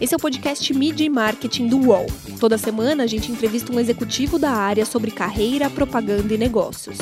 Esse é o podcast Media e Marketing do UOL. Toda semana a gente entrevista um executivo da área sobre carreira, propaganda e negócios.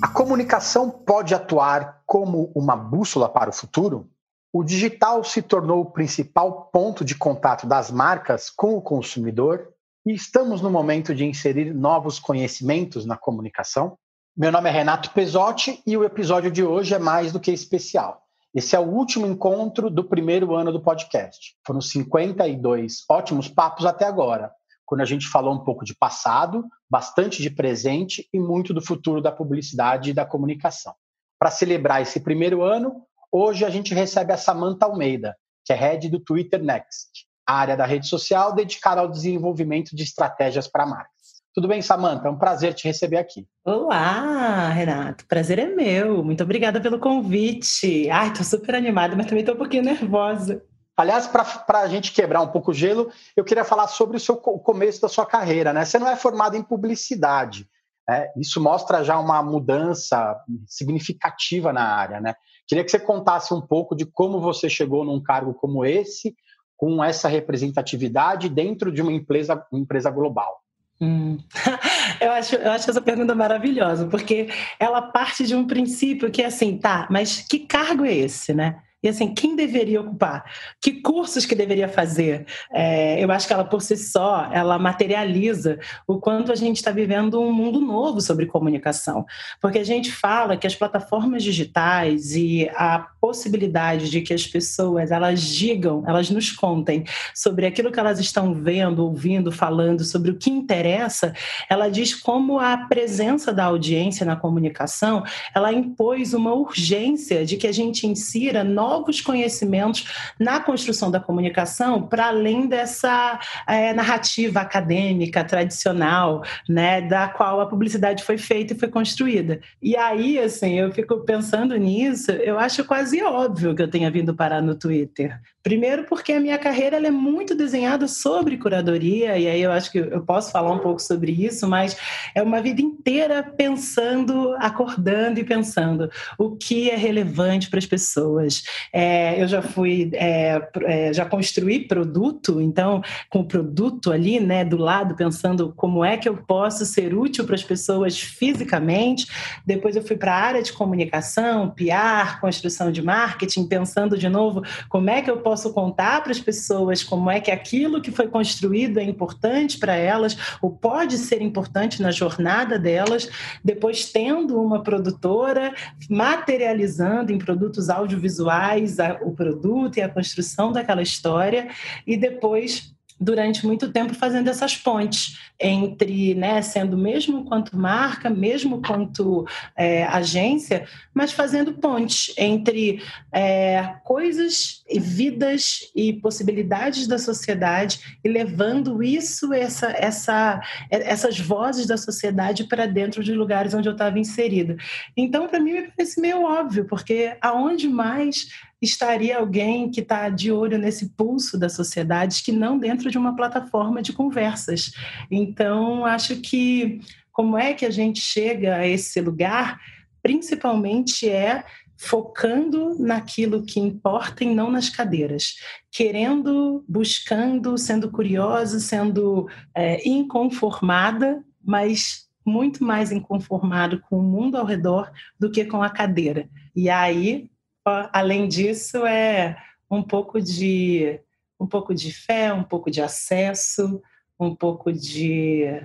A comunicação pode atuar como uma bússola para o futuro? O digital se tornou o principal ponto de contato das marcas com o consumidor e estamos no momento de inserir novos conhecimentos na comunicação? Meu nome é Renato Pesotti e o episódio de hoje é mais do que especial. Esse é o último encontro do primeiro ano do podcast. Foram 52 ótimos papos até agora, quando a gente falou um pouco de passado, bastante de presente e muito do futuro da publicidade e da comunicação. Para celebrar esse primeiro ano, hoje a gente recebe a Samantha Almeida, que é head do Twitter Next, a área da rede social dedicada ao desenvolvimento de estratégias para marcas. Tudo bem, Samanta? É um prazer te receber aqui. Olá, Renato. Prazer é meu. Muito obrigada pelo convite. Ai, tô super animada, mas também tô um pouquinho nervosa. Aliás, para a gente quebrar um pouco o gelo, eu queria falar sobre o, seu, o começo da sua carreira. Né? Você não é formado em publicidade. Né? Isso mostra já uma mudança significativa na área. Né? Queria que você contasse um pouco de como você chegou num cargo como esse, com essa representatividade dentro de uma empresa, uma empresa global. Hum. Eu, acho, eu acho essa pergunta maravilhosa, porque ela parte de um princípio que é assim, tá, mas que cargo é esse, né? E assim, quem deveria ocupar? Que cursos que deveria fazer? É, eu acho que ela por si só, ela materializa o quanto a gente está vivendo um mundo novo sobre comunicação. Porque a gente fala que as plataformas digitais e a possibilidade de que as pessoas elas digam, elas nos contem sobre aquilo que elas estão vendo, ouvindo, falando, sobre o que interessa, ela diz como a presença da audiência na comunicação, ela impôs uma urgência de que a gente insira novos novos conhecimentos na construção da comunicação, para além dessa é, narrativa acadêmica tradicional, né, da qual a publicidade foi feita e foi construída. E aí, assim, eu fico pensando nisso, eu acho quase óbvio que eu tenha vindo parar no Twitter. Primeiro porque a minha carreira é muito desenhada sobre curadoria, e aí eu acho que eu posso falar um pouco sobre isso, mas é uma vida inteira pensando, acordando e pensando o que é relevante para as pessoas. É, eu já fui, é, é, já construí produto, então, com o produto ali, né, do lado, pensando como é que eu posso ser útil para as pessoas fisicamente. Depois eu fui para a área de comunicação, PR, construção de marketing, pensando de novo como é que eu posso contar para as pessoas como é que aquilo que foi construído é importante para elas, ou pode ser importante na jornada delas. Depois, tendo uma produtora, materializando em produtos audiovisuais a, o produto e a construção daquela história, e depois durante muito tempo fazendo essas pontes entre, né, sendo mesmo quanto marca, mesmo quanto é, agência, mas fazendo pontes entre é, coisas e vidas e possibilidades da sociedade e levando isso, essa, essa, essas vozes da sociedade para dentro de lugares onde eu estava inserida. Então, para mim, me parece meio óbvio, porque aonde mais estaria alguém que está de olho nesse pulso da sociedade que não dentro de uma plataforma de conversas. Então, acho que como é que a gente chega a esse lugar, principalmente é focando naquilo que importa e não nas cadeiras, querendo, buscando, sendo curiosa, sendo é, inconformada, mas muito mais inconformado com o mundo ao redor do que com a cadeira. E aí além disso, é um pouco de um pouco de fé, um pouco de acesso, um pouco de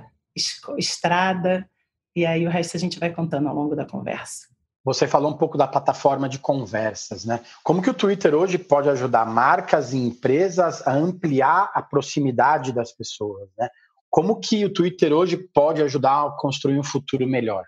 estrada, e aí o resto a gente vai contando ao longo da conversa. Você falou um pouco da plataforma de conversas, né? Como que o Twitter hoje pode ajudar marcas e empresas a ampliar a proximidade das pessoas, né? Como que o Twitter hoje pode ajudar a construir um futuro melhor?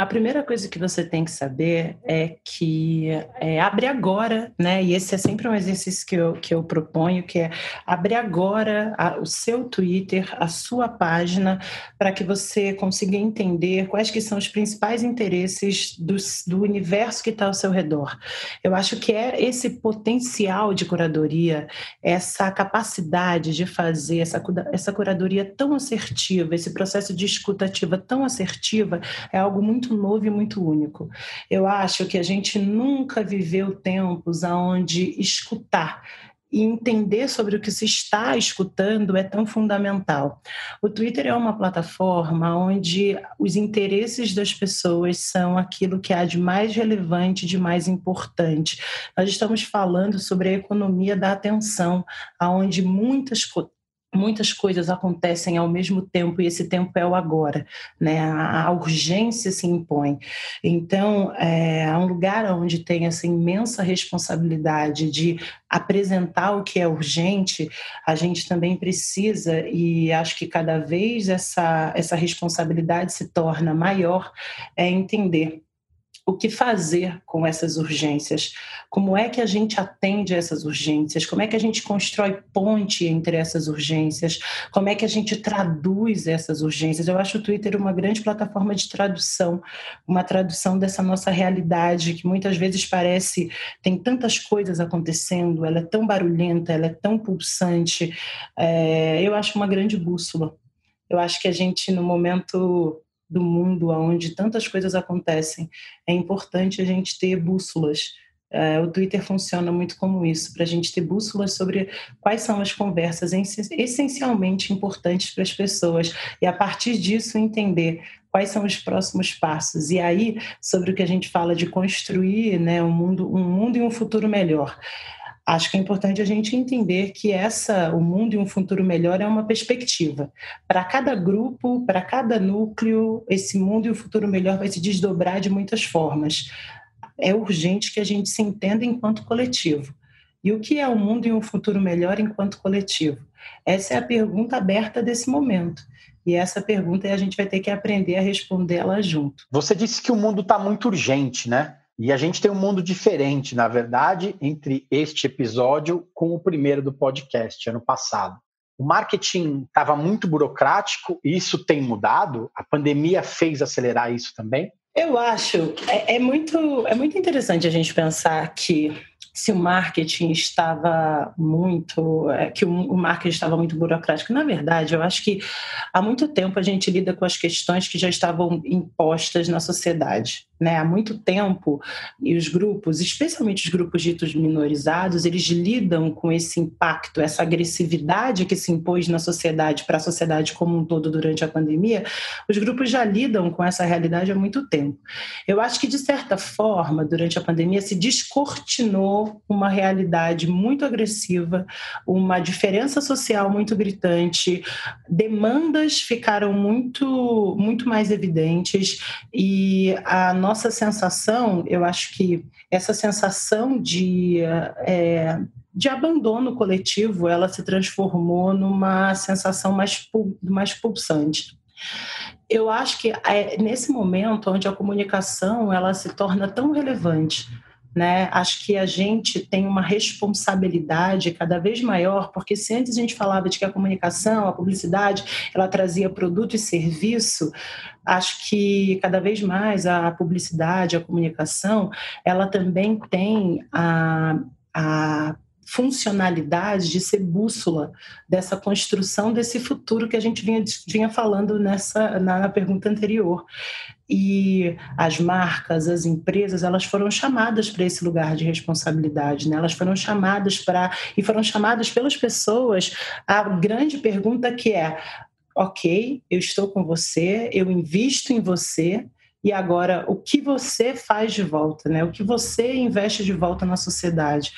A primeira coisa que você tem que saber é que é, abre agora, né? E esse é sempre um exercício que eu, que eu proponho, que é abrir agora a, o seu Twitter, a sua página, para que você consiga entender quais que são os principais interesses do, do universo que está ao seu redor. Eu acho que é esse potencial de curadoria, essa capacidade de fazer essa, essa curadoria tão assertiva, esse processo de escutativa tão assertiva, é algo muito muito novo e muito único. Eu acho que a gente nunca viveu tempos onde escutar e entender sobre o que se está escutando é tão fundamental. O Twitter é uma plataforma onde os interesses das pessoas são aquilo que há de mais relevante, de mais importante. Nós estamos falando sobre a economia da atenção, aonde muitas muitas coisas acontecem ao mesmo tempo e esse tempo é o agora, né? A, urgência se impõe. Então, é, é um lugar onde tem essa imensa responsabilidade de apresentar o que é urgente, a gente também precisa e acho que cada vez essa essa responsabilidade se torna maior é entender o que fazer com essas urgências, como é que a gente atende essas urgências, como é que a gente constrói ponte entre essas urgências, como é que a gente traduz essas urgências. Eu acho o Twitter uma grande plataforma de tradução, uma tradução dessa nossa realidade que muitas vezes parece tem tantas coisas acontecendo, ela é tão barulhenta, ela é tão pulsante. É, eu acho uma grande bússola. Eu acho que a gente, no momento do mundo onde tantas coisas acontecem, é importante a gente ter bússolas. Uh, o Twitter funciona muito como isso, para a gente ter bússolas sobre quais são as conversas essencialmente importantes para as pessoas e, a partir disso, entender quais são os próximos passos. E aí, sobre o que a gente fala de construir né, um, mundo, um mundo e um futuro melhor acho que é importante a gente entender que essa, o mundo e um futuro melhor é uma perspectiva. Para cada grupo, para cada núcleo, esse mundo e o futuro melhor vai se desdobrar de muitas formas. É urgente que a gente se entenda enquanto coletivo. E o que é o mundo e um futuro melhor enquanto coletivo? Essa é a pergunta aberta desse momento. E essa pergunta a gente vai ter que aprender a respondê-la junto. Você disse que o mundo está muito urgente, né? E a gente tem um mundo diferente, na verdade, entre este episódio com o primeiro do podcast, ano passado. O marketing estava muito burocrático, e isso tem mudado? A pandemia fez acelerar isso também? Eu acho, é, é muito, é muito interessante a gente pensar que se o marketing estava muito, é, que o marketing estava muito burocrático. Na verdade, eu acho que há muito tempo a gente lida com as questões que já estavam impostas na sociedade. Né? Há muito tempo, e os grupos, especialmente os grupos ditos minorizados, eles lidam com esse impacto, essa agressividade que se impôs na sociedade, para a sociedade como um todo durante a pandemia, os grupos já lidam com essa realidade há muito tempo. Eu acho que, de certa forma, durante a pandemia, se descortinou uma realidade muito agressiva, uma diferença social muito gritante, demandas ficaram muito, muito mais evidentes e a nossa sensação, eu acho que essa sensação de é, de abandono coletivo, ela se transformou numa sensação mais, mais pulsante. Eu acho que é nesse momento onde a comunicação ela se torna tão relevante, né? Acho que a gente tem uma responsabilidade cada vez maior, porque se antes a gente falava de que a comunicação, a publicidade, ela trazia produto e serviço, acho que cada vez mais a publicidade, a comunicação, ela também tem a, a funcionalidade de ser bússola dessa construção desse futuro que a gente vinha, vinha falando nessa na pergunta anterior. E as marcas, as empresas, elas foram chamadas para esse lugar de responsabilidade, né? Elas foram chamadas para e foram chamadas pelas pessoas a grande pergunta que é: ok, eu estou com você, eu invisto em você, e agora o que você faz de volta, né? O que você investe de volta na sociedade.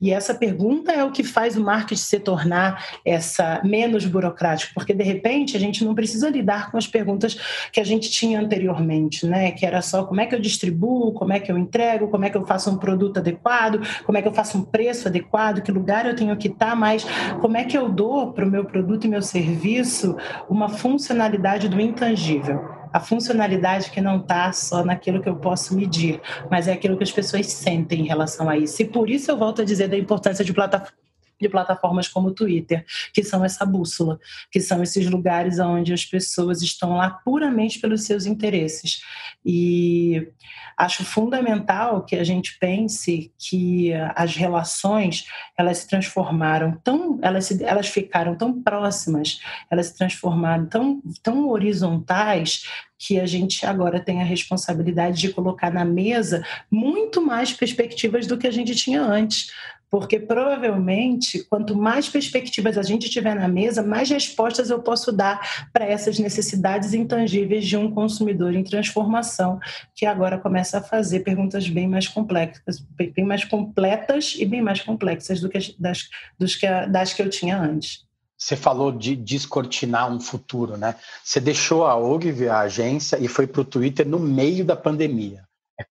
E essa pergunta é o que faz o marketing se tornar essa menos burocrático, porque de repente a gente não precisa lidar com as perguntas que a gente tinha anteriormente, né? Que era só como é que eu distribuo, como é que eu entrego, como é que eu faço um produto adequado, como é que eu faço um preço adequado, que lugar eu tenho que estar, mas como é que eu dou para o meu produto e meu serviço uma funcionalidade do intangível a funcionalidade que não está só naquilo que eu posso medir, mas é aquilo que as pessoas sentem em relação a isso. E por isso eu volto a dizer da importância de plataforma de plataformas como o Twitter, que são essa bússola, que são esses lugares onde as pessoas estão lá puramente pelos seus interesses. E acho fundamental que a gente pense que as relações elas se transformaram tão, elas, se, elas ficaram tão próximas, elas se transformaram tão, tão horizontais que a gente agora tem a responsabilidade de colocar na mesa muito mais perspectivas do que a gente tinha antes. Porque provavelmente, quanto mais perspectivas a gente tiver na mesa, mais respostas eu posso dar para essas necessidades intangíveis de um consumidor em transformação, que agora começa a fazer perguntas bem mais complexas, bem mais completas e bem mais complexas do que das, dos que, das que eu tinha antes. Você falou de descortinar um futuro, né? Você deixou a OGV, a agência, e foi para o Twitter no meio da pandemia.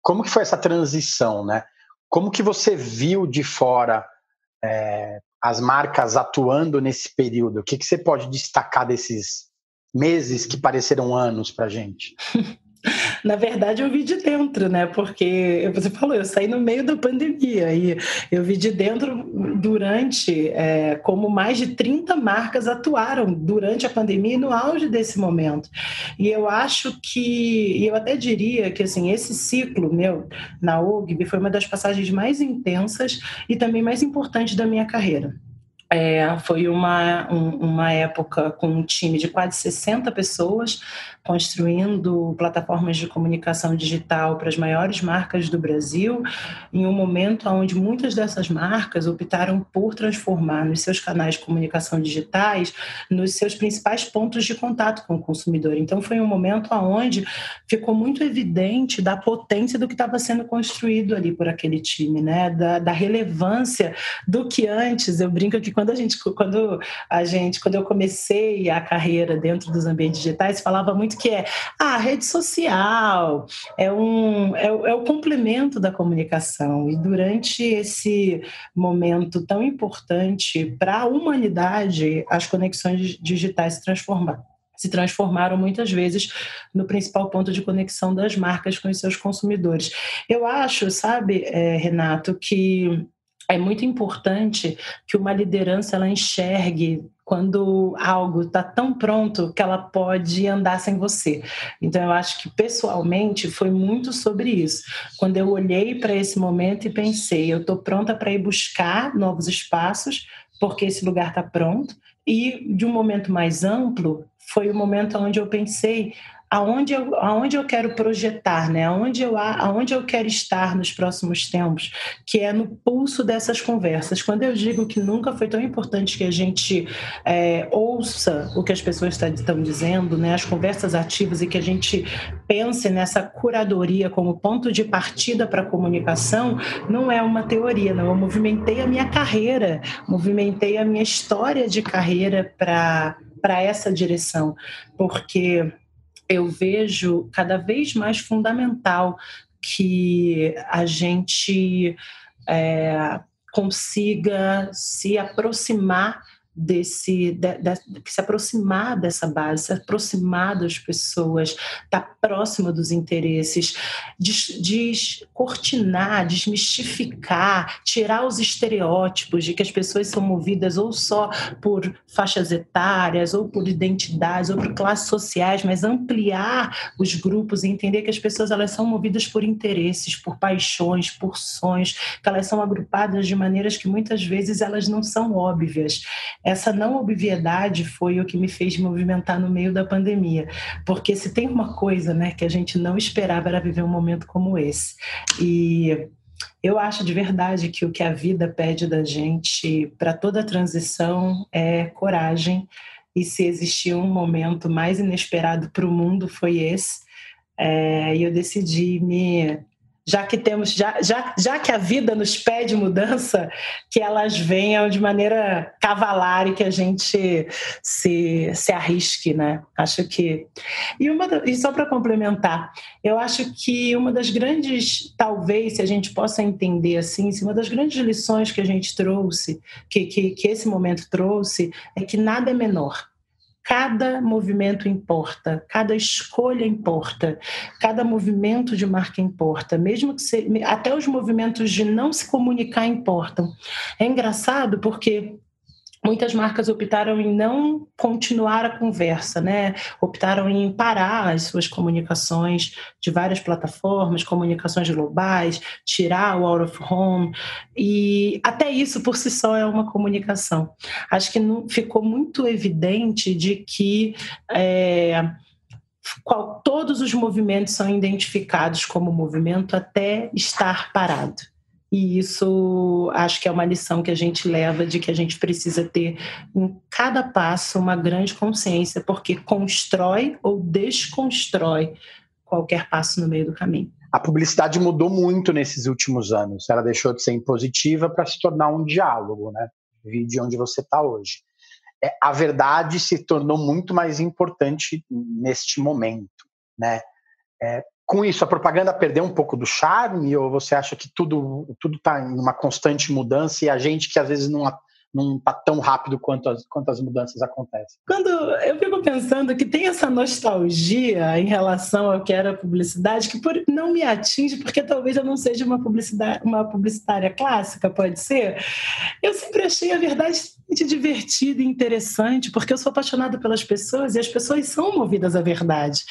Como que foi essa transição, né? Como que você viu de fora é, as marcas atuando nesse período? O que, que você pode destacar desses meses que pareceram anos para gente? Na verdade, eu vi de dentro, né? Porque você falou, eu saí no meio da pandemia e eu vi de dentro durante é, como mais de 30 marcas atuaram durante a pandemia e no auge desse momento. E eu acho que, eu até diria que assim, esse ciclo meu na UGB foi uma das passagens mais intensas e também mais importantes da minha carreira. É, foi uma, um, uma época com um time de quase 60 pessoas, construindo plataformas de comunicação digital para as maiores marcas do Brasil, em um momento onde muitas dessas marcas optaram por transformar nos seus canais de comunicação digitais nos seus principais pontos de contato com o consumidor. Então, foi um momento onde ficou muito evidente da potência do que estava sendo construído ali por aquele time, né? da, da relevância do que antes. Eu brinco que quando a gente, quando a gente, quando eu comecei a carreira dentro dos ambientes digitais, falava muito que é a rede social, é, um, é, é o complemento da comunicação. E durante esse momento tão importante para a humanidade, as conexões digitais se transformaram se transformaram muitas vezes no principal ponto de conexão das marcas com os seus consumidores. Eu acho, sabe, é, Renato, que é muito importante que uma liderança ela enxergue quando algo está tão pronto que ela pode andar sem você. Então, eu acho que pessoalmente foi muito sobre isso. Quando eu olhei para esse momento e pensei, eu estou pronta para ir buscar novos espaços, porque esse lugar está pronto. E de um momento mais amplo, foi o momento onde eu pensei aonde eu, aonde eu quero projetar, né? aonde, eu, aonde eu quero estar nos próximos tempos, que é no pulso dessas conversas. Quando eu digo que nunca foi tão importante que a gente é, ouça o que as pessoas estão dizendo, né? as conversas ativas e que a gente pense nessa curadoria como ponto de partida para a comunicação, não é uma teoria, não. Eu movimentei a minha carreira, movimentei a minha história de carreira para essa direção, porque eu vejo cada vez mais fundamental que a gente é, consiga se aproximar desse de, de, se aproximar dessa base, se aproximar das pessoas, estar tá dos interesses, descortinar, des desmistificar, tirar os estereótipos de que as pessoas são movidas ou só por faixas etárias, ou por identidades, ou por classes sociais, mas ampliar os grupos e entender que as pessoas elas são movidas por interesses, por paixões, por sonhos, que elas são agrupadas de maneiras que muitas vezes elas não são óbvias essa não obviedade foi o que me fez movimentar no meio da pandemia, porque se tem uma coisa, né, que a gente não esperava era viver um momento como esse. E eu acho de verdade que o que a vida pede da gente para toda transição é coragem. E se existia um momento mais inesperado para o mundo foi esse. É, e eu decidi me já que temos, já, já, já que a vida nos pede mudança, que elas venham de maneira cavalar e que a gente se, se arrisque, né? Acho que. E, uma, e só para complementar, eu acho que uma das grandes, talvez, se a gente possa entender assim, uma das grandes lições que a gente trouxe, que, que, que esse momento trouxe, é que nada é menor cada movimento importa, cada escolha importa, cada movimento de marca importa, mesmo que se, até os movimentos de não se comunicar importam. É engraçado porque muitas marcas optaram em não continuar a conversa, né? Optaram em parar as suas comunicações de várias plataformas, comunicações globais, tirar o out of home e até isso por si só é uma comunicação. Acho que não, ficou muito evidente de que é, qual, todos os movimentos são identificados como movimento até estar parado. E isso acho que é uma lição que a gente leva de que a gente precisa ter em cada passo uma grande consciência, porque constrói ou desconstrói qualquer passo no meio do caminho. A publicidade mudou muito nesses últimos anos. Ela deixou de ser impositiva para se tornar um diálogo, né? de onde você está hoje. É, a verdade se tornou muito mais importante neste momento, né? É, com isso, a propaganda perdeu um pouco do charme ou você acha que tudo tudo está em uma constante mudança e a gente que às vezes não não está tão rápido quanto as, quanto as mudanças acontecem. Quando eu fico pensando que tem essa nostalgia em relação ao que era publicidade, que por, não me atinge, porque talvez eu não seja uma, publicidade, uma publicitária clássica, pode ser. Eu sempre achei a verdade divertida e interessante, porque eu sou apaixonada pelas pessoas e as pessoas são movidas à verdade.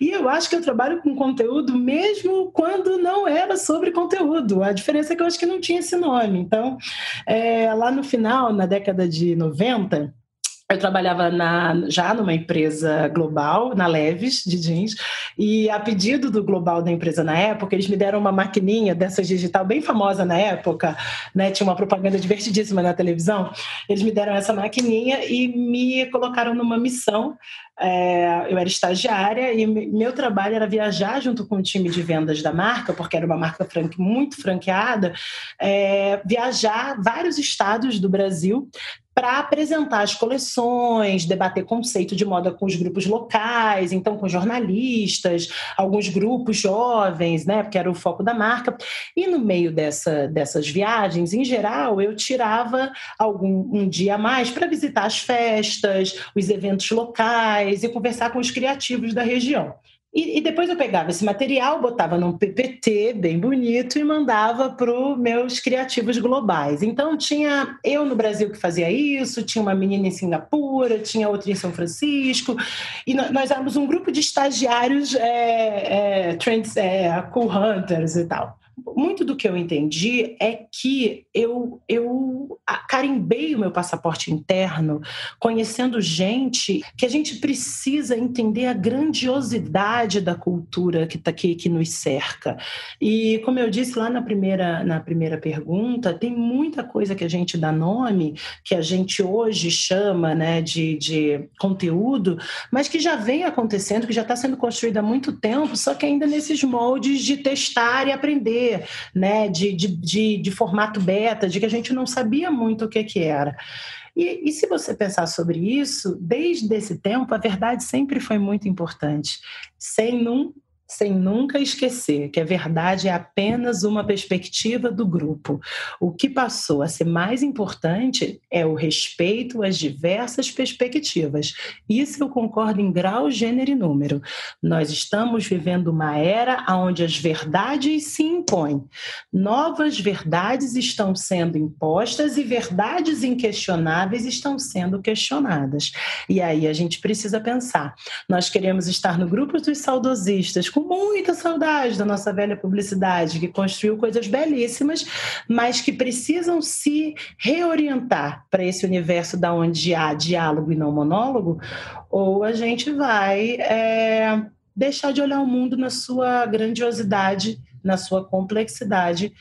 E eu acho que eu trabalho com conteúdo mesmo quando não era sobre conteúdo. A diferença é que eu acho que não tinha esse nome. Então, é, lá no final, na década de 90, eu trabalhava na, já numa empresa global, na Leves, de jeans, e a pedido do global da empresa na época, eles me deram uma maquininha dessas digital bem famosa na época, né? Tinha uma propaganda divertidíssima na televisão. Eles me deram essa maquininha e me colocaram numa missão. É, eu era estagiária e meu trabalho era viajar junto com o time de vendas da marca, porque era uma marca franque, muito franqueada, é, viajar vários estados do Brasil para apresentar as coleções, debater conceito de moda com os grupos locais, então com jornalistas, alguns grupos jovens, né, porque era o foco da marca. E no meio dessa, dessas viagens, em geral, eu tirava algum um dia a mais para visitar as festas, os eventos locais e conversar com os criativos da região. E, e, depois eu pegava esse material, botava num PPT bem bonito e mandava para os meus criativos globais. Então, tinha eu no Brasil que fazia isso, tinha uma menina em Singapura, tinha outra em São Francisco, e nós éramos um grupo de estagiários é, é, trends, é, cool hunters e tal muito do que eu entendi é que eu, eu carimbei o meu passaporte interno conhecendo gente que a gente precisa entender a grandiosidade da cultura que está aqui que nos cerca. E como eu disse lá na primeira, na primeira pergunta, tem muita coisa que a gente dá nome, que a gente hoje chama né, de, de conteúdo, mas que já vem acontecendo, que já está sendo construído há muito tempo, só que ainda nesses moldes de testar e aprender né, de, de, de, de formato beta, de que a gente não sabia muito o que, que era. E, e, se você pensar sobre isso, desde esse tempo, a verdade sempre foi muito importante. Sem num sem nunca esquecer que a verdade é apenas uma perspectiva do grupo. O que passou a ser mais importante é o respeito às diversas perspectivas. Isso eu concordo em grau, gênero e número. Nós estamos vivendo uma era onde as verdades se impõem. Novas verdades estão sendo impostas e verdades inquestionáveis estão sendo questionadas. E aí a gente precisa pensar: nós queremos estar no grupo dos saudosistas com muita saudade da nossa velha publicidade, que construiu coisas belíssimas, mas que precisam se reorientar para esse universo da onde há diálogo e não monólogo, ou a gente vai é, deixar de olhar o mundo na sua grandiosidade, na sua complexidade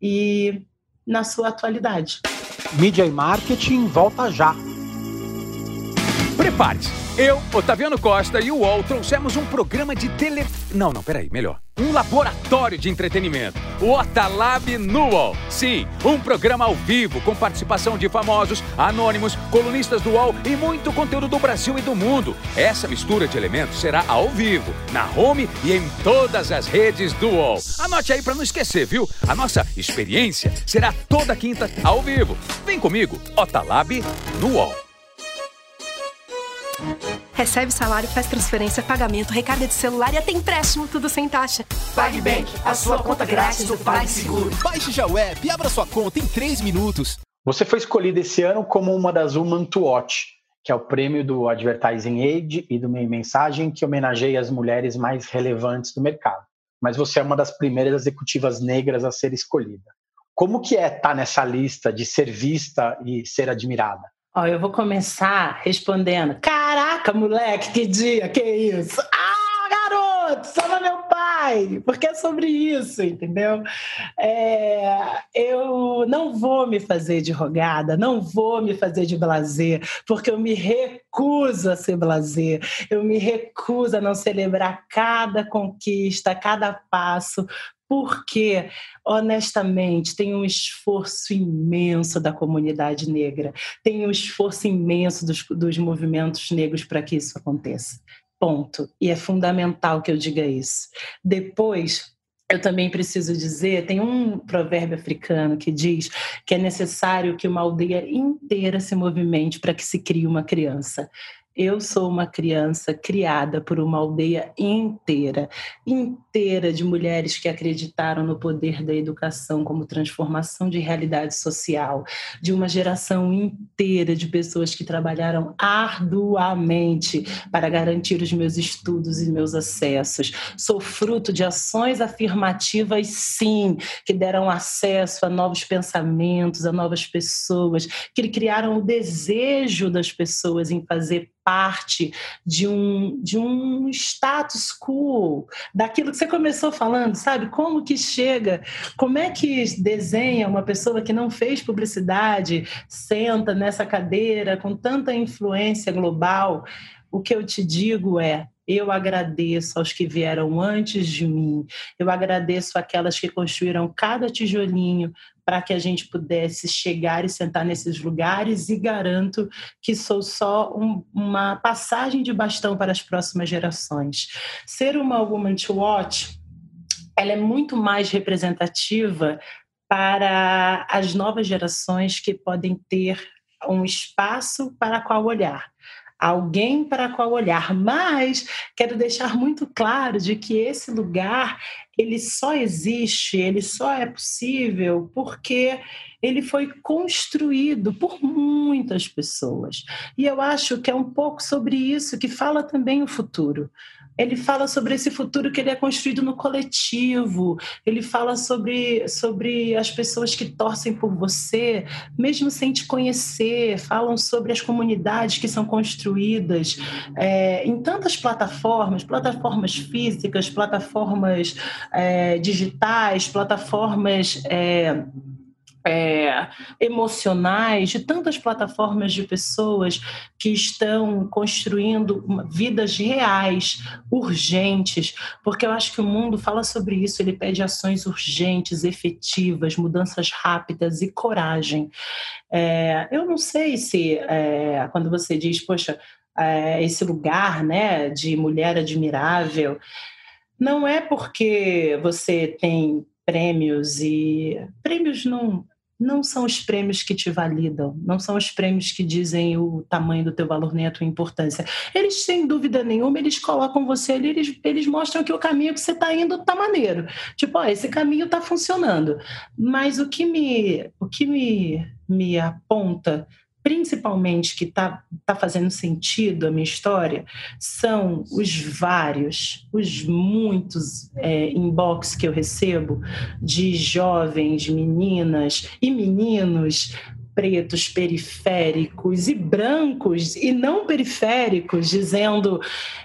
e na sua atualidade. Mídia e marketing volta já. Prepare-se eu, Otaviano Costa e o UOL trouxemos um programa de tele... Não, não, peraí, melhor. Um laboratório de entretenimento. O Otalab no. Sim, um programa ao vivo com participação de famosos, anônimos, colunistas do UOL e muito conteúdo do Brasil e do mundo. Essa mistura de elementos será ao vivo, na home e em todas as redes do UOL. Anote aí para não esquecer, viu? A nossa experiência será toda quinta ao vivo. Vem comigo, Otalab no. Recebe salário, faz transferência, pagamento, recarga de celular e até empréstimo, tudo sem taxa. PagBank, a sua conta grátis do PagSeguro. Baixe já o app e abra sua conta em 3 minutos. Você foi escolhida esse ano como uma das Woman to Watch, que é o prêmio do Advertising Age e do Meio Mensagem, que homenageia as mulheres mais relevantes do mercado. Mas você é uma das primeiras executivas negras a ser escolhida. Como que é estar tá nessa lista de ser vista e ser admirada? Ó, eu vou começar respondendo. Caraca, moleque, que dia, que isso? Ah, garoto, salva meu pai! Porque é sobre isso, entendeu? É, eu não vou me fazer de rogada, não vou me fazer de blazer, porque eu me recuso a ser blazer, eu me recuso a não celebrar cada conquista, cada passo, porque, honestamente, tem um esforço imenso da comunidade negra, tem um esforço imenso dos, dos movimentos negros para que isso aconteça. Ponto. E é fundamental que eu diga isso. Depois, eu também preciso dizer, tem um provérbio africano que diz que é necessário que uma aldeia inteira se movimente para que se crie uma criança. Eu sou uma criança criada por uma aldeia inteira, inteira de mulheres que acreditaram no poder da educação como transformação de realidade social, de uma geração inteira de pessoas que trabalharam arduamente para garantir os meus estudos e meus acessos. Sou fruto de ações afirmativas, sim, que deram acesso a novos pensamentos, a novas pessoas, que criaram o desejo das pessoas em fazer parte de um, de um status quo, daquilo que você começou falando, sabe? Como que chega, como é que desenha uma pessoa que não fez publicidade, senta nessa cadeira com tanta influência global? O que eu te digo é: eu agradeço aos que vieram antes de mim, eu agradeço aquelas que construíram cada tijolinho para que a gente pudesse chegar e sentar nesses lugares e garanto que sou só um, uma passagem de bastão para as próximas gerações. Ser uma Woman to Watch, ela é muito mais representativa para as novas gerações que podem ter um espaço para qual olhar alguém para qual olhar, mas quero deixar muito claro de que esse lugar ele só existe, ele só é possível porque ele foi construído por muitas pessoas. E eu acho que é um pouco sobre isso que fala também o futuro ele fala sobre esse futuro que ele é construído no coletivo, ele fala sobre, sobre as pessoas que torcem por você, mesmo sem te conhecer, falam sobre as comunidades que são construídas é, em tantas plataformas, plataformas físicas, plataformas é, digitais, plataformas. É, é, emocionais de tantas plataformas de pessoas que estão construindo vidas reais, urgentes, porque eu acho que o mundo fala sobre isso, ele pede ações urgentes, efetivas, mudanças rápidas e coragem. É, eu não sei se é, quando você diz, poxa, é, esse lugar né, de mulher admirável, não é porque você tem prêmios e prêmios não não são os prêmios que te validam, não são os prêmios que dizem o tamanho do teu valor nem a tua importância. Eles, sem dúvida nenhuma, eles colocam você ali, eles, eles mostram que o caminho que você está indo está maneiro. Tipo, ó, esse caminho está funcionando. Mas o que me, o que me, me aponta principalmente que está tá fazendo sentido a minha história são os vários, os muitos é, inbox que eu recebo de jovens, meninas e meninos pretos periféricos e brancos e não periféricos, dizendo: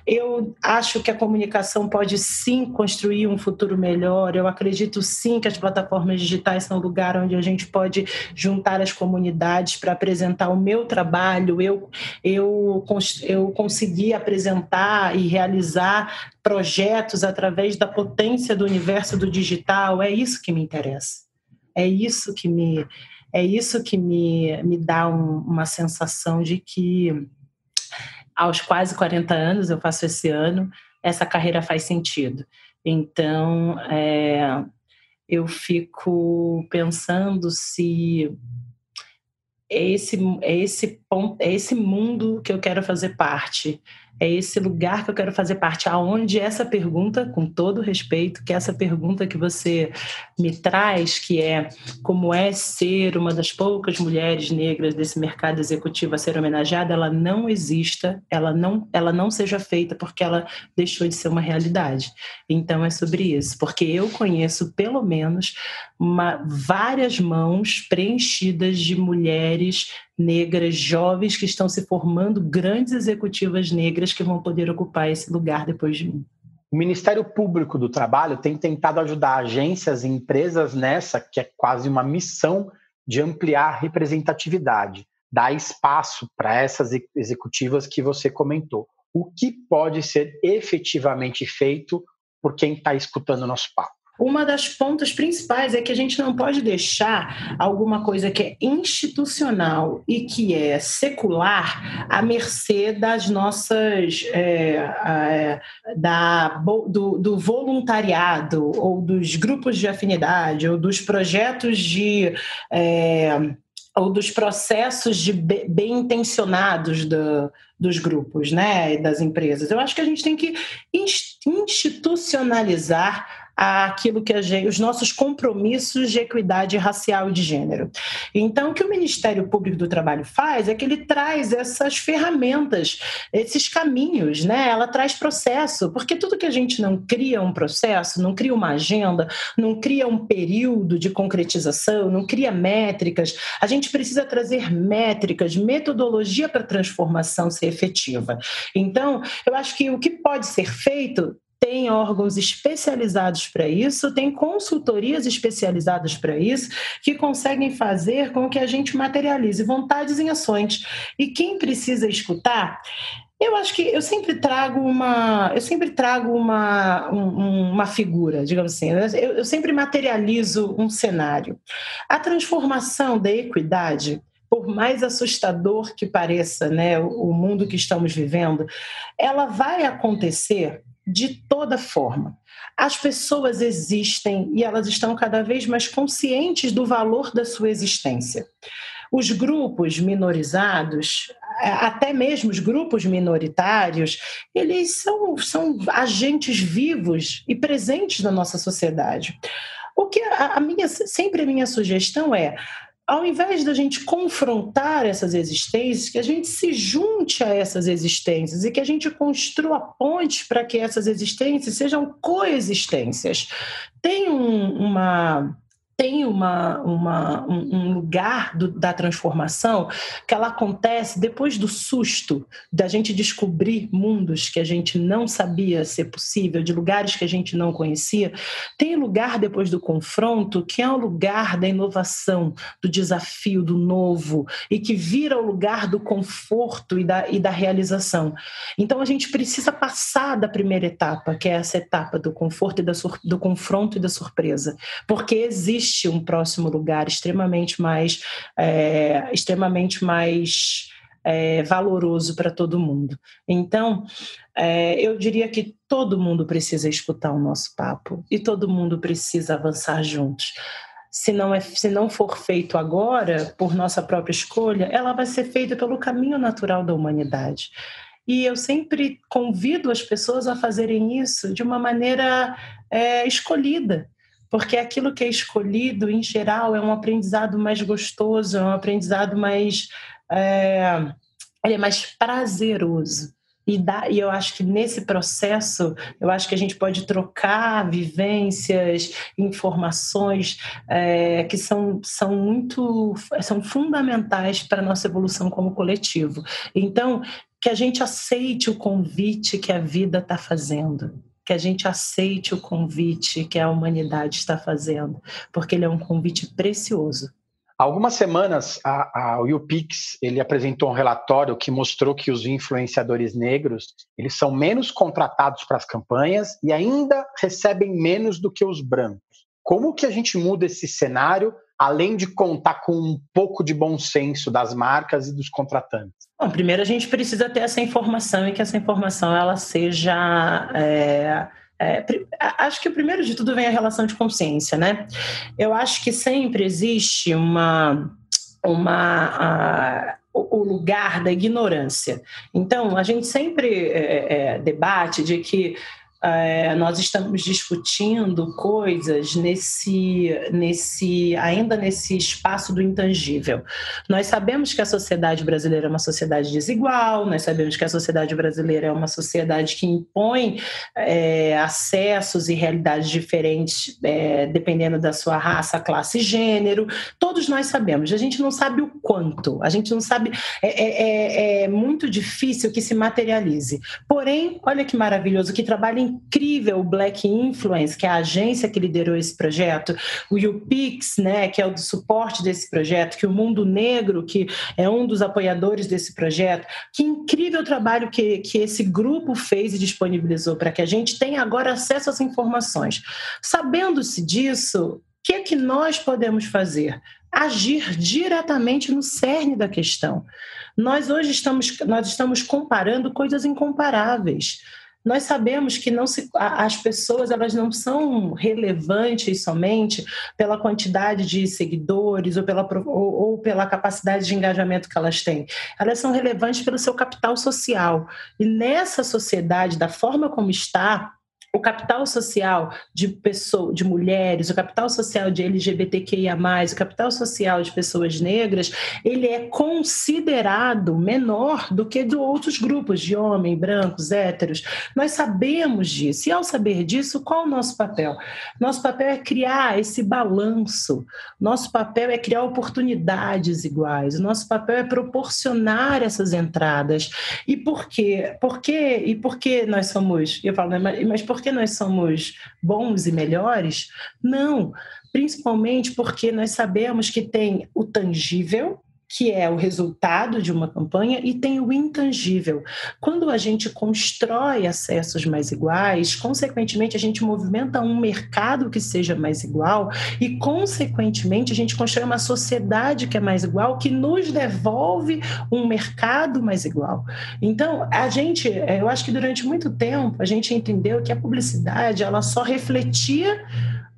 eu acho que a comunicação pode sim construir um futuro melhor, eu acredito sim que as plataformas digitais são lugar onde a gente pode juntar as comunidades para apresentar o meu trabalho, eu, eu, eu consegui apresentar e realizar projetos através da potência do universo do digital, é isso que me interessa. É isso que me é isso que me, me dá um, uma sensação de que aos quase 40 anos, eu faço esse ano, essa carreira faz sentido. Então, é, eu fico pensando se esse, é esse ponto, é esse mundo que eu quero fazer parte. É esse lugar que eu quero fazer parte, aonde essa pergunta, com todo respeito, que essa pergunta que você me traz, que é como é ser uma das poucas mulheres negras desse mercado executivo a ser homenageada, ela não exista, ela não, ela não seja feita porque ela deixou de ser uma realidade. Então é sobre isso, porque eu conheço pelo menos uma, várias mãos preenchidas de mulheres negras jovens que estão se formando grandes executivas negras que vão poder ocupar esse lugar depois de mim. O Ministério Público do Trabalho tem tentado ajudar agências e empresas nessa, que é quase uma missão de ampliar a representatividade, dar espaço para essas executivas que você comentou. O que pode ser efetivamente feito por quem está escutando o nosso papo? Uma das pontas principais é que a gente não pode deixar alguma coisa que é institucional e que é secular à mercê das nossas é, é, da, do, do, voluntariado ou dos grupos de afinidade ou dos projetos de é, ou dos processos de bem intencionados do, dos grupos, né, das empresas. Eu acho que a gente tem que institucionalizar aquilo que gente, os nossos compromissos de equidade racial e de gênero. Então, o que o Ministério Público do Trabalho faz é que ele traz essas ferramentas, esses caminhos, né? Ela traz processo, porque tudo que a gente não cria um processo, não cria uma agenda, não cria um período de concretização, não cria métricas, a gente precisa trazer métricas, metodologia para transformação ser efetiva. Então, eu acho que o que pode ser feito tem órgãos especializados para isso, tem consultorias especializadas para isso, que conseguem fazer com que a gente materialize vontades em ações. E quem precisa escutar eu acho que eu sempre trago uma, eu sempre trago uma, um, uma figura, digamos assim. Eu, eu, sempre materializo um cenário. A transformação da equidade, por mais assustador que pareça, né, o, o mundo que estamos vivendo, ela vai acontecer de toda forma. As pessoas existem e elas estão cada vez mais conscientes do valor da sua existência. Os grupos minorizados, até mesmo os grupos minoritários, eles são, são agentes vivos e presentes na nossa sociedade. O que a, minha, sempre a minha sugestão é ao invés da gente confrontar essas existências, que a gente se junte a essas existências e que a gente construa pontes para que essas existências sejam coexistências. Tem um, uma tem uma, uma, um lugar do, da transformação que ela acontece depois do susto da gente descobrir mundos que a gente não sabia ser possível, de lugares que a gente não conhecia. Tem lugar depois do confronto que é o lugar da inovação, do desafio, do novo, e que vira o lugar do conforto e da, e da realização. Então a gente precisa passar da primeira etapa, que é essa etapa do conforto e da, do confronto e da surpresa, porque existe existe um próximo lugar extremamente mais, é, extremamente mais é, valoroso para todo mundo. Então, é, eu diria que todo mundo precisa escutar o nosso papo e todo mundo precisa avançar juntos. Se não, é, se não for feito agora, por nossa própria escolha, ela vai ser feita pelo caminho natural da humanidade. E eu sempre convido as pessoas a fazerem isso de uma maneira é, escolhida, porque aquilo que é escolhido, em geral, é um aprendizado mais gostoso, é um aprendizado mais. É, é mais prazeroso. E, dá, e eu acho que nesse processo, eu acho que a gente pode trocar vivências, informações é, que são, são muito são fundamentais para a nossa evolução como coletivo. Então, que a gente aceite o convite que a vida está fazendo que a gente aceite o convite que a humanidade está fazendo, porque ele é um convite precioso. Há algumas semanas, a, a, o YouPix ele apresentou um relatório que mostrou que os influenciadores negros eles são menos contratados para as campanhas e ainda recebem menos do que os brancos. Como que a gente muda esse cenário além de contar com um pouco de bom senso das marcas e dos contratantes? Bom, primeiro a gente precisa ter essa informação e que essa informação ela seja é... É, acho que o primeiro de tudo vem a relação de consciência, né? Eu acho que sempre existe uma uma o lugar da ignorância. Então, a gente sempre é, é, debate de que é, nós estamos discutindo coisas nesse, nesse, ainda nesse espaço do intangível. Nós sabemos que a sociedade brasileira é uma sociedade desigual, nós sabemos que a sociedade brasileira é uma sociedade que impõe é, acessos e realidades diferentes é, dependendo da sua raça, classe e gênero. Todos nós sabemos, a gente não sabe o quanto, a gente não sabe, é, é, é, é muito difícil que se materialize. Porém, olha que maravilhoso, que trabalho incrível o Black Influence, que é a agência que liderou esse projeto, o UPix, né, que é o do suporte desse projeto, que o Mundo Negro, que é um dos apoiadores desse projeto. Que incrível trabalho que, que esse grupo fez e disponibilizou para que a gente tenha agora acesso às informações. Sabendo-se disso, o que é que nós podemos fazer? Agir diretamente no cerne da questão. Nós hoje estamos, nós estamos comparando coisas incomparáveis nós sabemos que não se, as pessoas elas não são relevantes somente pela quantidade de seguidores ou pela, ou, ou pela capacidade de engajamento que elas têm. Elas são relevantes pelo seu capital social. E nessa sociedade, da forma como está, o capital social de pessoas, de mulheres, o capital social de LGBTQIA+, o capital social de pessoas negras, ele é considerado menor do que de outros grupos de homens, brancos, héteros. Nós sabemos disso. E ao saber disso, qual o nosso papel? Nosso papel é criar esse balanço. Nosso papel é criar oportunidades iguais. Nosso papel é proporcionar essas entradas. E por quê? Por quê? E por que nós somos? Eu falo, mas por porque nós somos bons e melhores? Não, principalmente porque nós sabemos que tem o tangível, que é o resultado de uma campanha, e tem o intangível. Quando a gente constrói acessos mais iguais, consequentemente, a gente movimenta um mercado que seja mais igual, e, consequentemente, a gente constrói uma sociedade que é mais igual, que nos devolve um mercado mais igual. Então, a gente, eu acho que durante muito tempo, a gente entendeu que a publicidade ela só refletia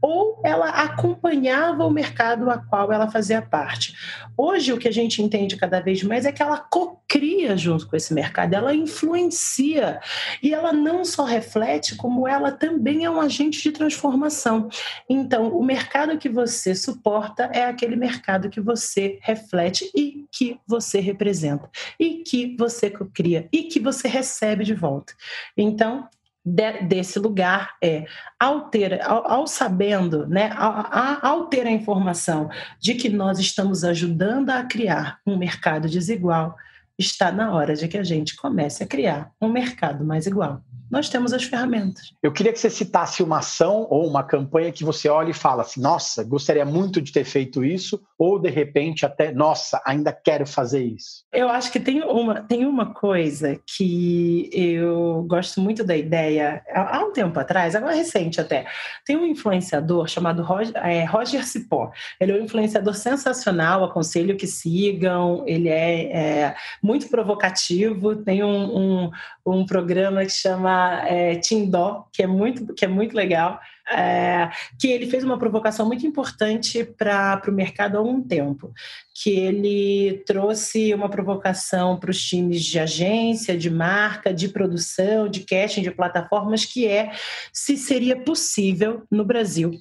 ou ela acompanhava o mercado a qual ela fazia parte. Hoje, o que a gente entende cada vez mais é que ela cocria junto com esse mercado, ela influencia e ela não só reflete, como ela também é um agente de transformação. Então, o mercado que você suporta é aquele mercado que você reflete e que você representa, e que você cria, e que você recebe de volta. Então, de, desse lugar é ao, ter, ao, ao sabendo, né, ao, ao ter a informação de que nós estamos ajudando a criar um mercado desigual, está na hora de que a gente comece a criar um mercado mais igual nós temos as ferramentas. Eu queria que você citasse uma ação ou uma campanha que você olha e fala assim: nossa, gostaria muito de ter feito isso, ou de repente até, nossa, ainda quero fazer isso. Eu acho que tem uma, tem uma coisa que eu gosto muito da ideia. Há um tempo atrás, agora recente até, tem um influenciador chamado Roger, é, Roger Cipó. Ele é um influenciador sensacional, aconselho que sigam. Ele é, é muito provocativo, tem um, um, um programa que chama é, Tindó, que é muito, que é muito legal, é, que ele fez uma provocação muito importante para o mercado há um tempo, que ele trouxe uma provocação para os times de agência, de marca, de produção, de casting, de plataformas, que é se seria possível no Brasil,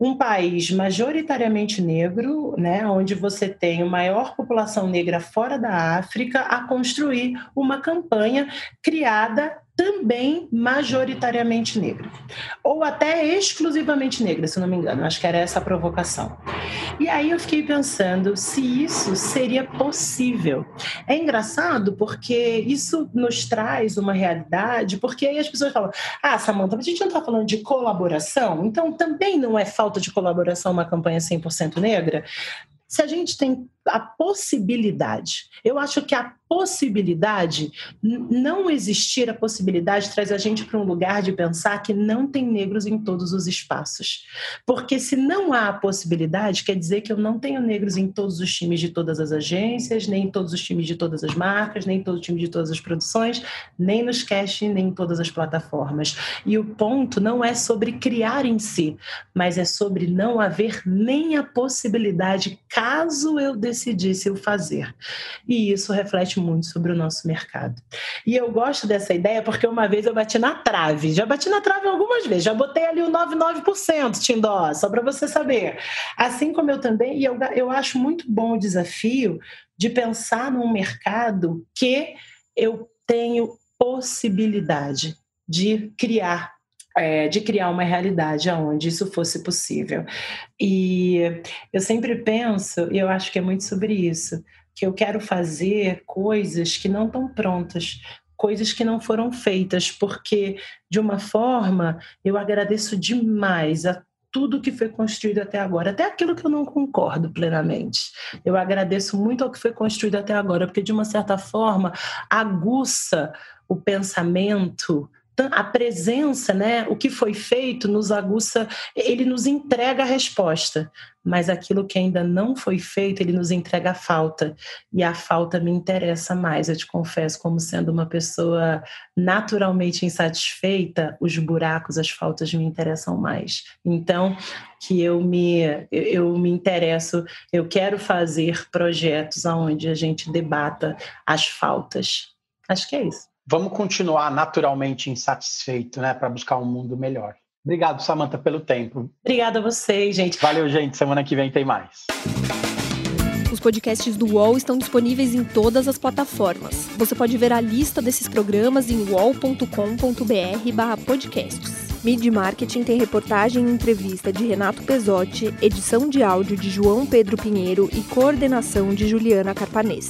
um país majoritariamente negro, né, onde você tem a maior população negra fora da África, a construir uma campanha criada também majoritariamente negra, ou até exclusivamente negra, se não me engano, acho que era essa a provocação. E aí eu fiquei pensando se isso seria possível. É engraçado porque isso nos traz uma realidade, porque aí as pessoas falam: ah, Samanta, a gente não está falando de colaboração, então também não é falta de colaboração uma campanha 100% negra? Se a gente tem a possibilidade, eu acho que a possibilidade, não existir a possibilidade, traz a gente para um lugar de pensar que não tem negros em todos os espaços. Porque se não há a possibilidade, quer dizer que eu não tenho negros em todos os times de todas as agências, nem em todos os times de todas as marcas, nem em todo o time de todas as produções, nem nos castings, nem em todas as plataformas. E o ponto não é sobre criar em si, mas é sobre não haver nem a possibilidade, caso eu decida decidisse o fazer. E isso reflete muito sobre o nosso mercado. E eu gosto dessa ideia porque uma vez eu bati na trave. Já bati na trave algumas vezes. Já botei ali o 99%, Tindó, só para você saber. Assim como eu também, e eu, eu acho muito bom o desafio de pensar num mercado que eu tenho possibilidade de criar é, de criar uma realidade onde isso fosse possível. E eu sempre penso, e eu acho que é muito sobre isso, que eu quero fazer coisas que não estão prontas, coisas que não foram feitas, porque, de uma forma, eu agradeço demais a tudo que foi construído até agora, até aquilo que eu não concordo plenamente. Eu agradeço muito ao que foi construído até agora, porque de uma certa forma aguça o pensamento, a presença, né, o que foi feito nos aguça, ele nos entrega a resposta, mas aquilo que ainda não foi feito, ele nos entrega a falta. E a falta me interessa mais, eu te confesso, como sendo uma pessoa naturalmente insatisfeita, os buracos, as faltas me interessam mais. Então, que eu me eu me interesso, eu quero fazer projetos onde a gente debata as faltas. Acho que é isso vamos continuar naturalmente insatisfeito, né, para buscar um mundo melhor. Obrigado, Samantha, pelo tempo. Obrigada a vocês, gente. Valeu, gente. Semana que vem tem mais. Os podcasts do UOL estão disponíveis em todas as plataformas. Você pode ver a lista desses programas em wall.com.br/podcasts. Mid Marketing tem reportagem e entrevista de Renato Pesotti, edição de áudio de João Pedro Pinheiro e coordenação de Juliana Carpanês.